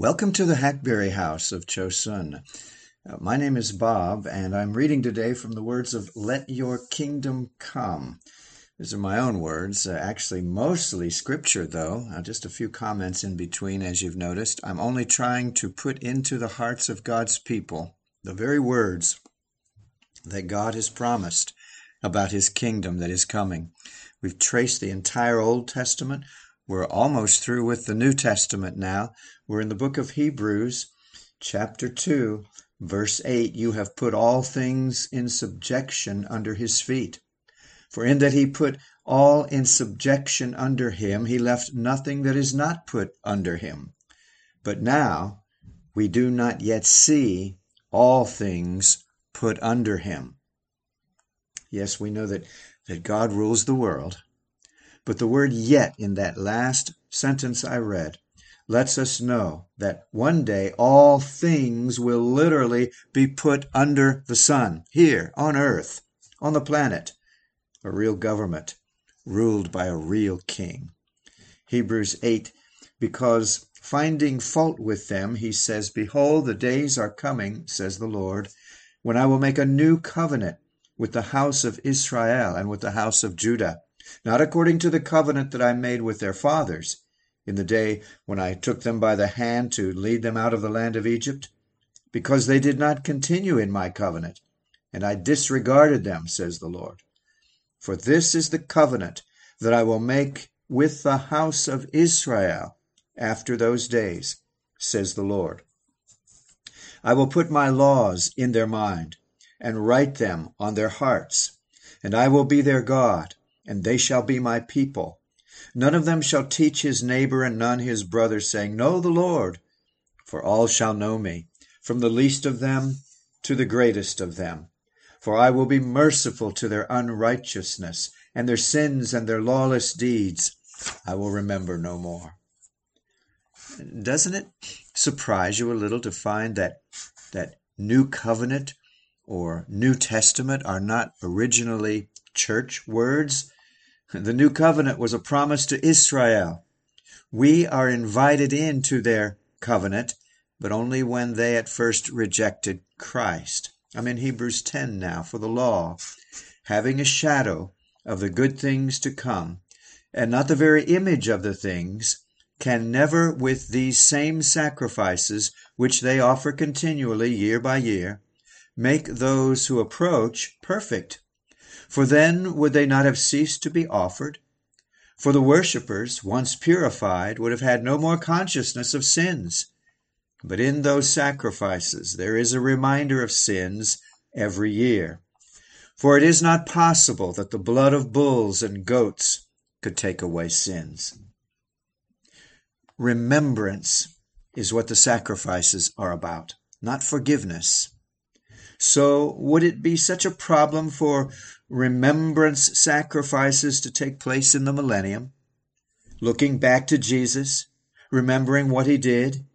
Welcome to the Hackberry House of Chosun. Uh, my name is Bob, and I'm reading today from the words of Let Your Kingdom Come. These are my own words, uh, actually, mostly scripture, though. Uh, just a few comments in between, as you've noticed. I'm only trying to put into the hearts of God's people the very words that God has promised about his kingdom that is coming. We've traced the entire Old Testament we're almost through with the New Testament now. We're in the book of Hebrews, chapter 2, verse 8. You have put all things in subjection under his feet. For in that he put all in subjection under him, he left nothing that is not put under him. But now we do not yet see all things put under him. Yes, we know that, that God rules the world but the word yet in that last sentence I read lets us know that one day all things will literally be put under the sun, here on earth, on the planet, a real government ruled by a real king. Hebrews 8 Because finding fault with them, he says, Behold, the days are coming, says the Lord, when I will make a new covenant with the house of Israel and with the house of Judah not according to the covenant that I made with their fathers in the day when I took them by the hand to lead them out of the land of Egypt, because they did not continue in my covenant, and I disregarded them, says the Lord. For this is the covenant that I will make with the house of Israel after those days, says the Lord. I will put my laws in their mind and write them on their hearts, and I will be their God, and they shall be my people. None of them shall teach his neighbor and none his brother, saying, Know the Lord, for all shall know me, from the least of them to the greatest of them. For I will be merciful to their unrighteousness, and their sins and their lawless deeds I will remember no more. Doesn't it surprise you a little to find that that New Covenant or New Testament are not originally church words. The new covenant was a promise to Israel. We are invited into their covenant, but only when they at first rejected Christ. I'm in Hebrews 10 now for the law, having a shadow of the good things to come, and not the very image of the things, can never with these same sacrifices, which they offer continually year by year, make those who approach perfect. For then would they not have ceased to be offered? For the worshippers, once purified, would have had no more consciousness of sins. But in those sacrifices there is a reminder of sins every year. For it is not possible that the blood of bulls and goats could take away sins. Remembrance is what the sacrifices are about, not forgiveness. So, would it be such a problem for remembrance sacrifices to take place in the millennium? Looking back to Jesus, remembering what he did,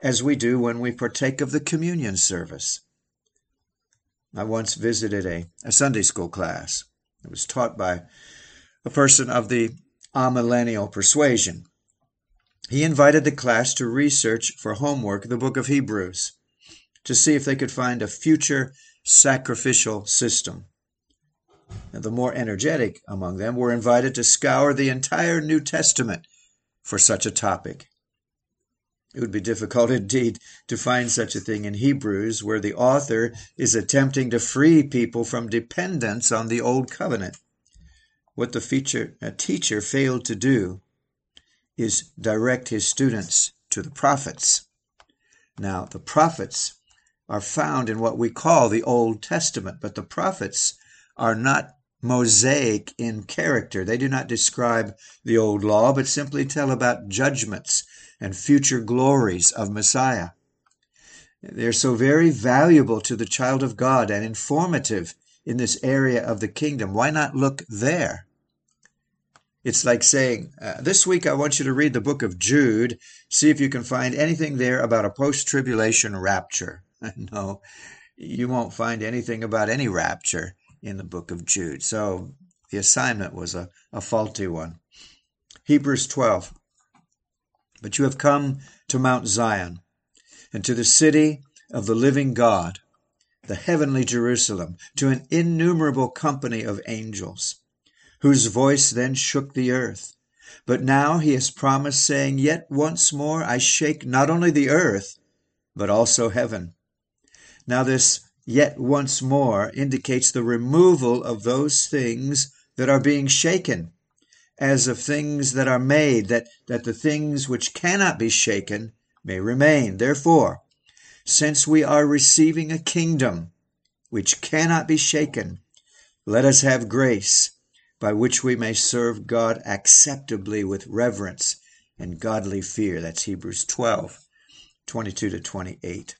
as we do when we partake of the communion service. I once visited a, a Sunday school class. It was taught by a person of the amillennial persuasion. He invited the class to research for homework the book of Hebrews to see if they could find a future sacrificial system. And the more energetic among them were invited to scour the entire New Testament for such a topic. It would be difficult indeed to find such a thing in Hebrews, where the author is attempting to free people from dependence on the Old Covenant. What the feature, teacher failed to do is direct his students to the prophets. Now, the prophets are found in what we call the Old Testament, but the prophets are not Mosaic in character. They do not describe the old law, but simply tell about judgments and future glories of Messiah. They're so very valuable to the child of God and informative in this area of the kingdom. Why not look there? It's like saying, uh, This week I want you to read the book of Jude, see if you can find anything there about a post tribulation rapture. no, you won't find anything about any rapture in the book of Jude. So the assignment was a, a faulty one. Hebrews 12. But you have come to Mount Zion, and to the city of the living God, the heavenly Jerusalem, to an innumerable company of angels, whose voice then shook the earth. But now he has promised, saying, Yet once more I shake not only the earth, but also heaven. Now, this yet once more indicates the removal of those things that are being shaken as of things that are made, that, that the things which cannot be shaken may remain. Therefore, since we are receiving a kingdom which cannot be shaken, let us have grace by which we may serve God acceptably with reverence and godly fear. That's Hebrews 12, 22 to 28.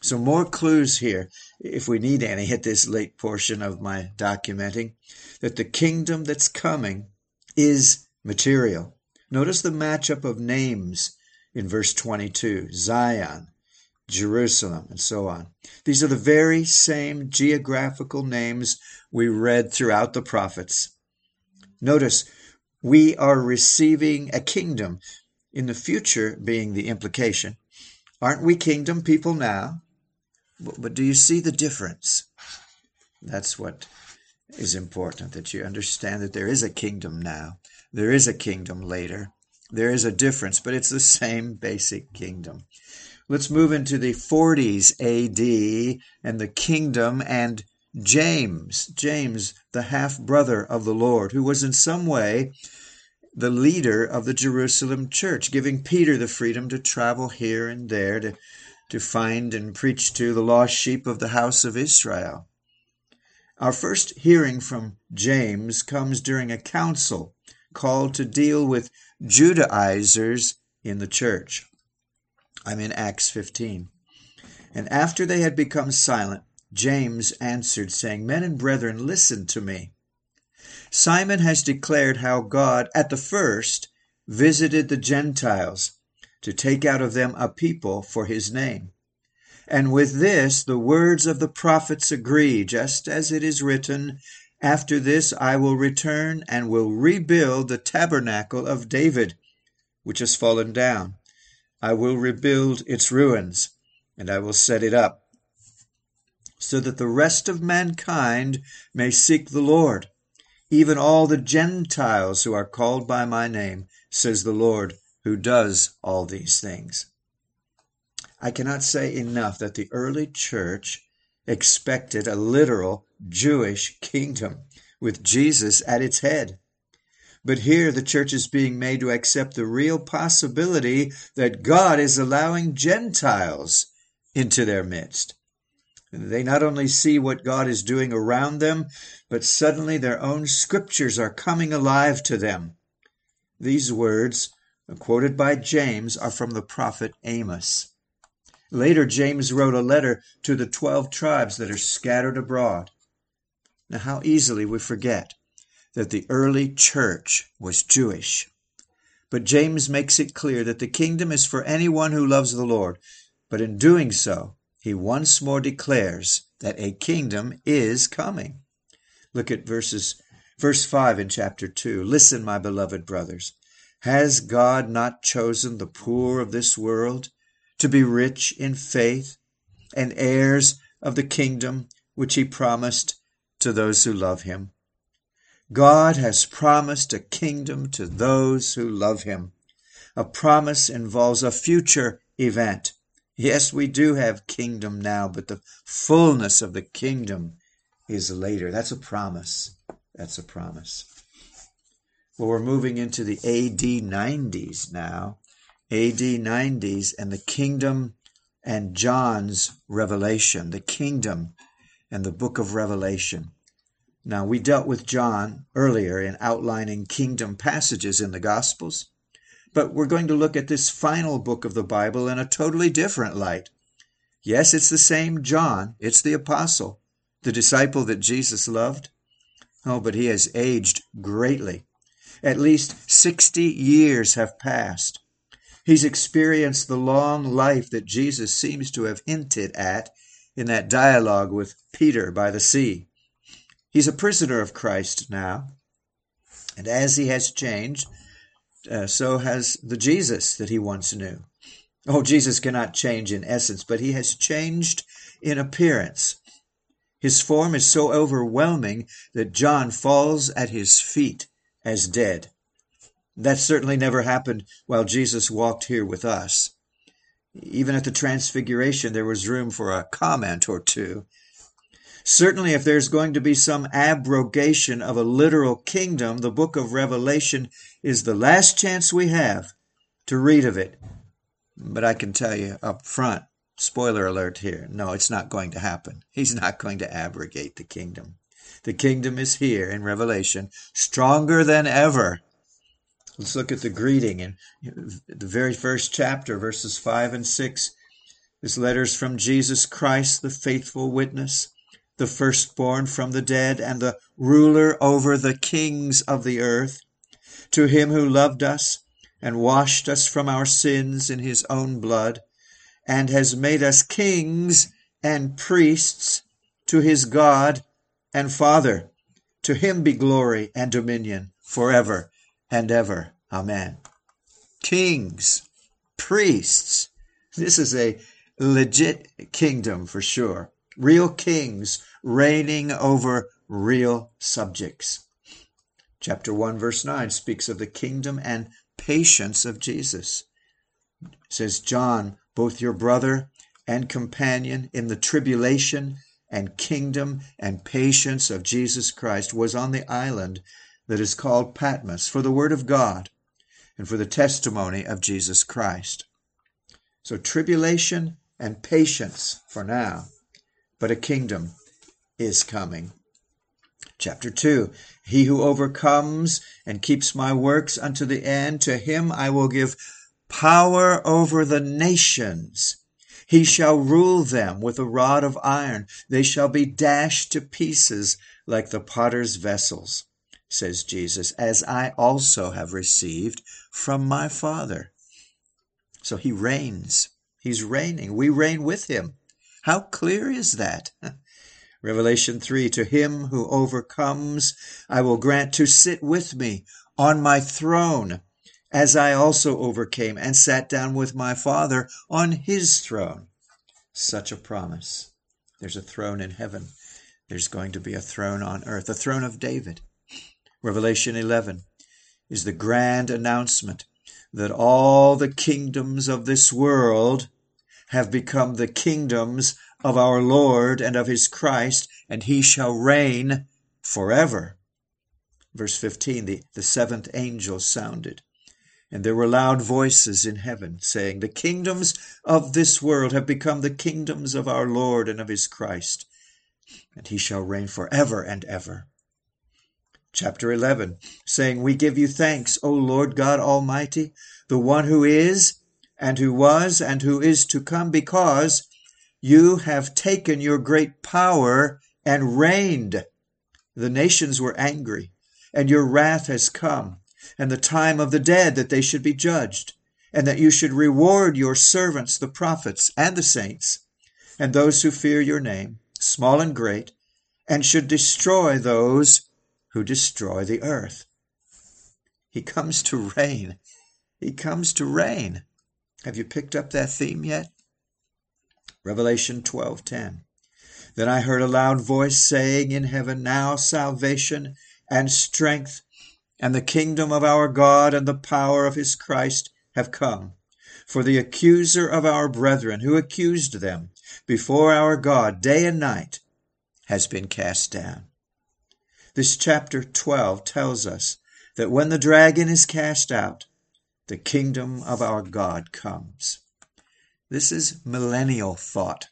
So, more clues here, if we need any, at this late portion of my documenting, that the kingdom that's coming is material. Notice the matchup of names in verse 22 Zion, Jerusalem, and so on. These are the very same geographical names we read throughout the prophets. Notice, we are receiving a kingdom, in the future being the implication. Aren't we kingdom people now? But do you see the difference? That's what is important that you understand that there is a kingdom now. There is a kingdom later. There is a difference, but it's the same basic kingdom. Let's move into the 40s AD and the kingdom and James, James, the half brother of the Lord, who was in some way the leader of the Jerusalem church, giving Peter the freedom to travel here and there to, to find and preach to the lost sheep of the house of Israel. Our first hearing from James comes during a council called to deal with Judaizers in the church. I'm in Acts 15. And after they had become silent, James answered, saying, Men and brethren, listen to me. Simon has declared how God, at the first, visited the Gentiles to take out of them a people for his name. And with this the words of the prophets agree, just as it is written, After this I will return and will rebuild the tabernacle of David, which has fallen down. I will rebuild its ruins, and I will set it up, so that the rest of mankind may seek the Lord, even all the Gentiles who are called by my name, says the Lord, who does all these things. I cannot say enough that the early church expected a literal Jewish kingdom with Jesus at its head. But here the church is being made to accept the real possibility that God is allowing Gentiles into their midst. They not only see what God is doing around them, but suddenly their own scriptures are coming alive to them. These words, quoted by James, are from the prophet Amos. Later, James wrote a letter to the 12 tribes that are scattered abroad. Now, how easily we forget that the early church was Jewish. But James makes it clear that the kingdom is for anyone who loves the Lord. But in doing so, he once more declares that a kingdom is coming. Look at verses verse 5 in chapter 2. Listen, my beloved brothers. Has God not chosen the poor of this world to be rich in faith and heirs of the kingdom which he promised to those who love him. God has promised a kingdom to those who love him. A promise involves a future event. Yes, we do have kingdom now, but the fullness of the kingdom is later. That's a promise. That's a promise. Well, we're moving into the AD 90s now. AD 90s and the kingdom and John's revelation, the kingdom and the book of Revelation. Now, we dealt with John earlier in outlining kingdom passages in the Gospels, but we're going to look at this final book of the Bible in a totally different light. Yes, it's the same John, it's the apostle, the disciple that Jesus loved. Oh, but he has aged greatly. At least 60 years have passed. He's experienced the long life that Jesus seems to have hinted at in that dialogue with Peter by the sea. He's a prisoner of Christ now. And as he has changed, uh, so has the Jesus that he once knew. Oh, Jesus cannot change in essence, but he has changed in appearance. His form is so overwhelming that John falls at his feet as dead. That certainly never happened while Jesus walked here with us. Even at the Transfiguration, there was room for a comment or two. Certainly, if there's going to be some abrogation of a literal kingdom, the book of Revelation is the last chance we have to read of it. But I can tell you up front, spoiler alert here, no, it's not going to happen. He's not going to abrogate the kingdom. The kingdom is here in Revelation, stronger than ever. Let's look at the greeting in the very first chapter, verses 5 and 6. This letter is from Jesus Christ, the faithful witness, the firstborn from the dead, and the ruler over the kings of the earth. To him who loved us and washed us from our sins in his own blood, and has made us kings and priests to his God and Father. To him be glory and dominion forever and ever. Amen. Kings, priests. This is a legit kingdom for sure. Real kings reigning over real subjects. Chapter 1, verse 9 speaks of the kingdom and patience of Jesus. It says, John, both your brother and companion in the tribulation and kingdom and patience of Jesus Christ, was on the island that is called Patmos for the word of God and for the testimony of Jesus Christ. So, tribulation and patience for now, but a kingdom is coming. Chapter 2 He who overcomes and keeps my works unto the end, to him I will give power over the nations. He shall rule them with a rod of iron. They shall be dashed to pieces like the potter's vessels, says Jesus, as I also have received from my Father. So he reigns. He's reigning. We reign with him. How clear is that? Revelation 3 To him who overcomes, I will grant to sit with me on my throne, as I also overcame and sat down with my Father on his throne. Such a promise. There's a throne in heaven. There's going to be a throne on earth, a throne of David. Revelation 11 is the grand announcement that all the kingdoms of this world have become the kingdoms of our Lord and of his Christ, and he shall reign forever. Verse 15 the, the seventh angel sounded, and there were loud voices in heaven saying, The kingdoms of this world have become the kingdoms of our Lord and of his Christ, and he shall reign forever and ever. Chapter 11, saying, We give you thanks, O Lord God Almighty, the one who is, and who was, and who is to come, because you have taken your great power and reigned. The nations were angry, and your wrath has come, and the time of the dead that they should be judged, and that you should reward your servants, the prophets and the saints, and those who fear your name, small and great, and should destroy those who destroy the earth. He comes to reign. He comes to reign. Have you picked up that theme yet? Revelation 12:10. Then I heard a loud voice saying in heaven, Now salvation and strength and the kingdom of our God and the power of his Christ have come. For the accuser of our brethren, who accused them before our God day and night, has been cast down. This chapter 12 tells us that when the dragon is cast out, the kingdom of our God comes. This is millennial thought.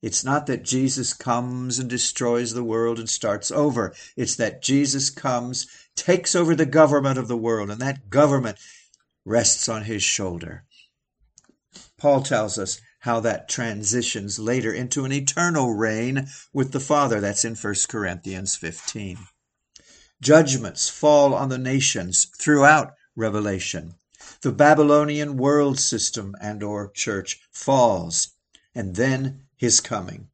It's not that Jesus comes and destroys the world and starts over. It's that Jesus comes, takes over the government of the world, and that government rests on his shoulder. Paul tells us how that transitions later into an eternal reign with the Father. That's in 1 Corinthians 15. Judgments fall on the nations throughout Revelation the Babylonian world system and or church falls, and then his coming.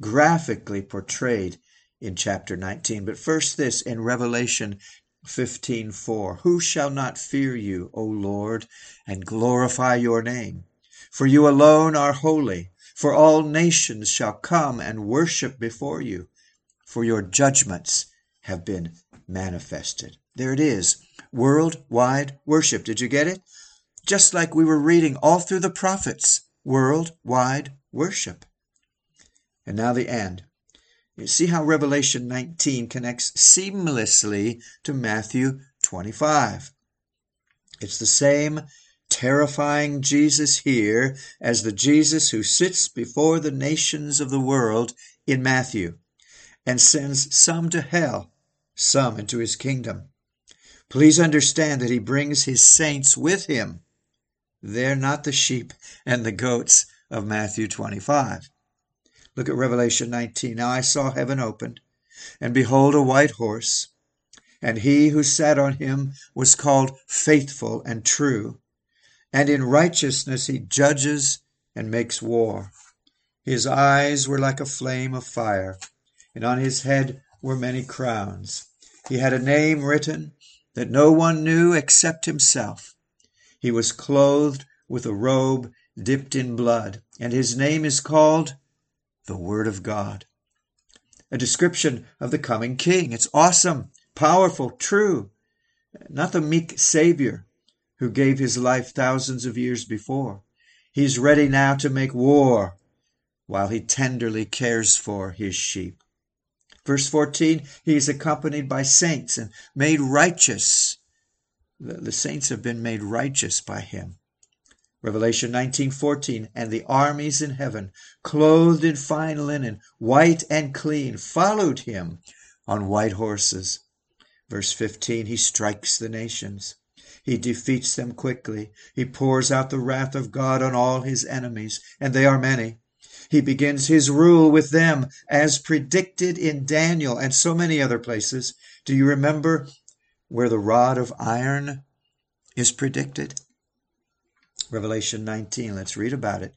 Graphically portrayed in chapter 19. But first this in Revelation 15:4 Who shall not fear you, O Lord, and glorify your name? For you alone are holy, for all nations shall come and worship before you, for your judgments have been manifested. There it is, worldwide worship. Did you get it? Just like we were reading all through the prophets, worldwide worship. And now the end. You see how Revelation 19 connects seamlessly to Matthew 25. It's the same terrifying Jesus here as the Jesus who sits before the nations of the world in Matthew and sends some to hell, some into his kingdom. Please understand that he brings his saints with him. They're not the sheep and the goats of Matthew 25. Look at Revelation 19. Now I saw heaven opened, and behold, a white horse. And he who sat on him was called faithful and true. And in righteousness he judges and makes war. His eyes were like a flame of fire, and on his head were many crowns. He had a name written that no one knew except himself. He was clothed with a robe dipped in blood, and his name is called the Word of God. A description of the coming King. It's awesome, powerful, true. Not the meek Savior who gave his life thousands of years before. He's ready now to make war while he tenderly cares for his sheep. Verse 14, he is accompanied by saints and made righteous. The, the saints have been made righteous by him. Revelation 19:14 and the armies in heaven clothed in fine linen white and clean followed him on white horses. Verse 15 he strikes the nations. He defeats them quickly. He pours out the wrath of God on all his enemies and they are many. He begins his rule with them as predicted in Daniel and so many other places. Do you remember where the rod of iron is predicted Revelation 19. Let's read about it.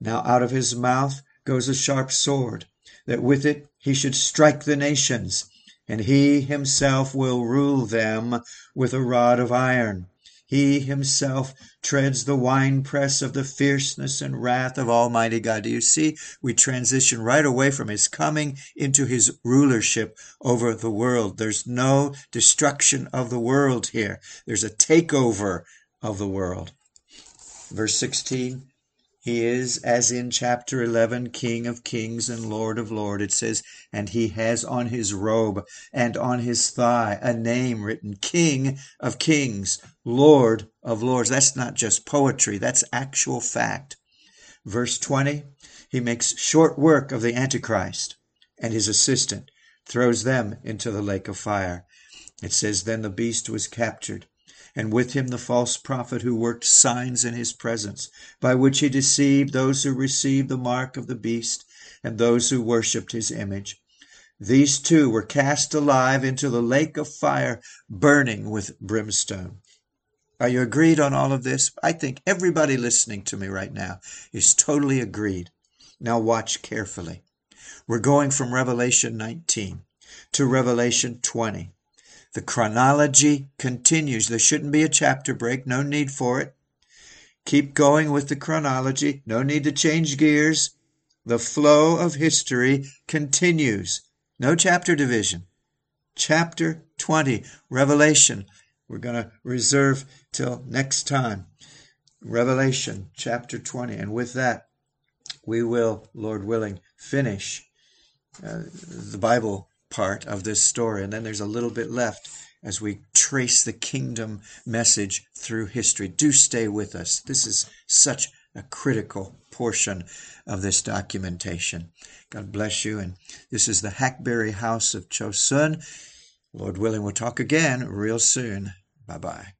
Now out of his mouth goes a sharp sword, that with it he should strike the nations, and he himself will rule them with a rod of iron. He himself treads the winepress of the fierceness and wrath of Almighty God. Do you see? We transition right away from his coming into his rulership over the world. There's no destruction of the world here. There's a takeover of the world. Verse 16, he is, as in chapter 11, King of kings and Lord of lords. It says, and he has on his robe and on his thigh a name written, King of kings, Lord of lords. That's not just poetry, that's actual fact. Verse 20, he makes short work of the Antichrist and his assistant, throws them into the lake of fire. It says, Then the beast was captured and with him the false prophet who worked signs in his presence, by which he deceived those who received the mark of the beast and those who worshipped his image. These two were cast alive into the lake of fire, burning with brimstone. Are you agreed on all of this? I think everybody listening to me right now is totally agreed. Now watch carefully. We're going from Revelation 19 to Revelation 20. The chronology continues. There shouldn't be a chapter break, no need for it. Keep going with the chronology, no need to change gears. The flow of history continues. No chapter division. Chapter 20, Revelation. We're going to reserve till next time. Revelation chapter 20. And with that, we will, Lord willing, finish uh, the Bible part of this story. And then there's a little bit left as we trace the kingdom message through history. Do stay with us. This is such a critical portion of this documentation. God bless you. And this is the Hackberry House of Chosun. Lord willing, we'll talk again real soon. Bye bye.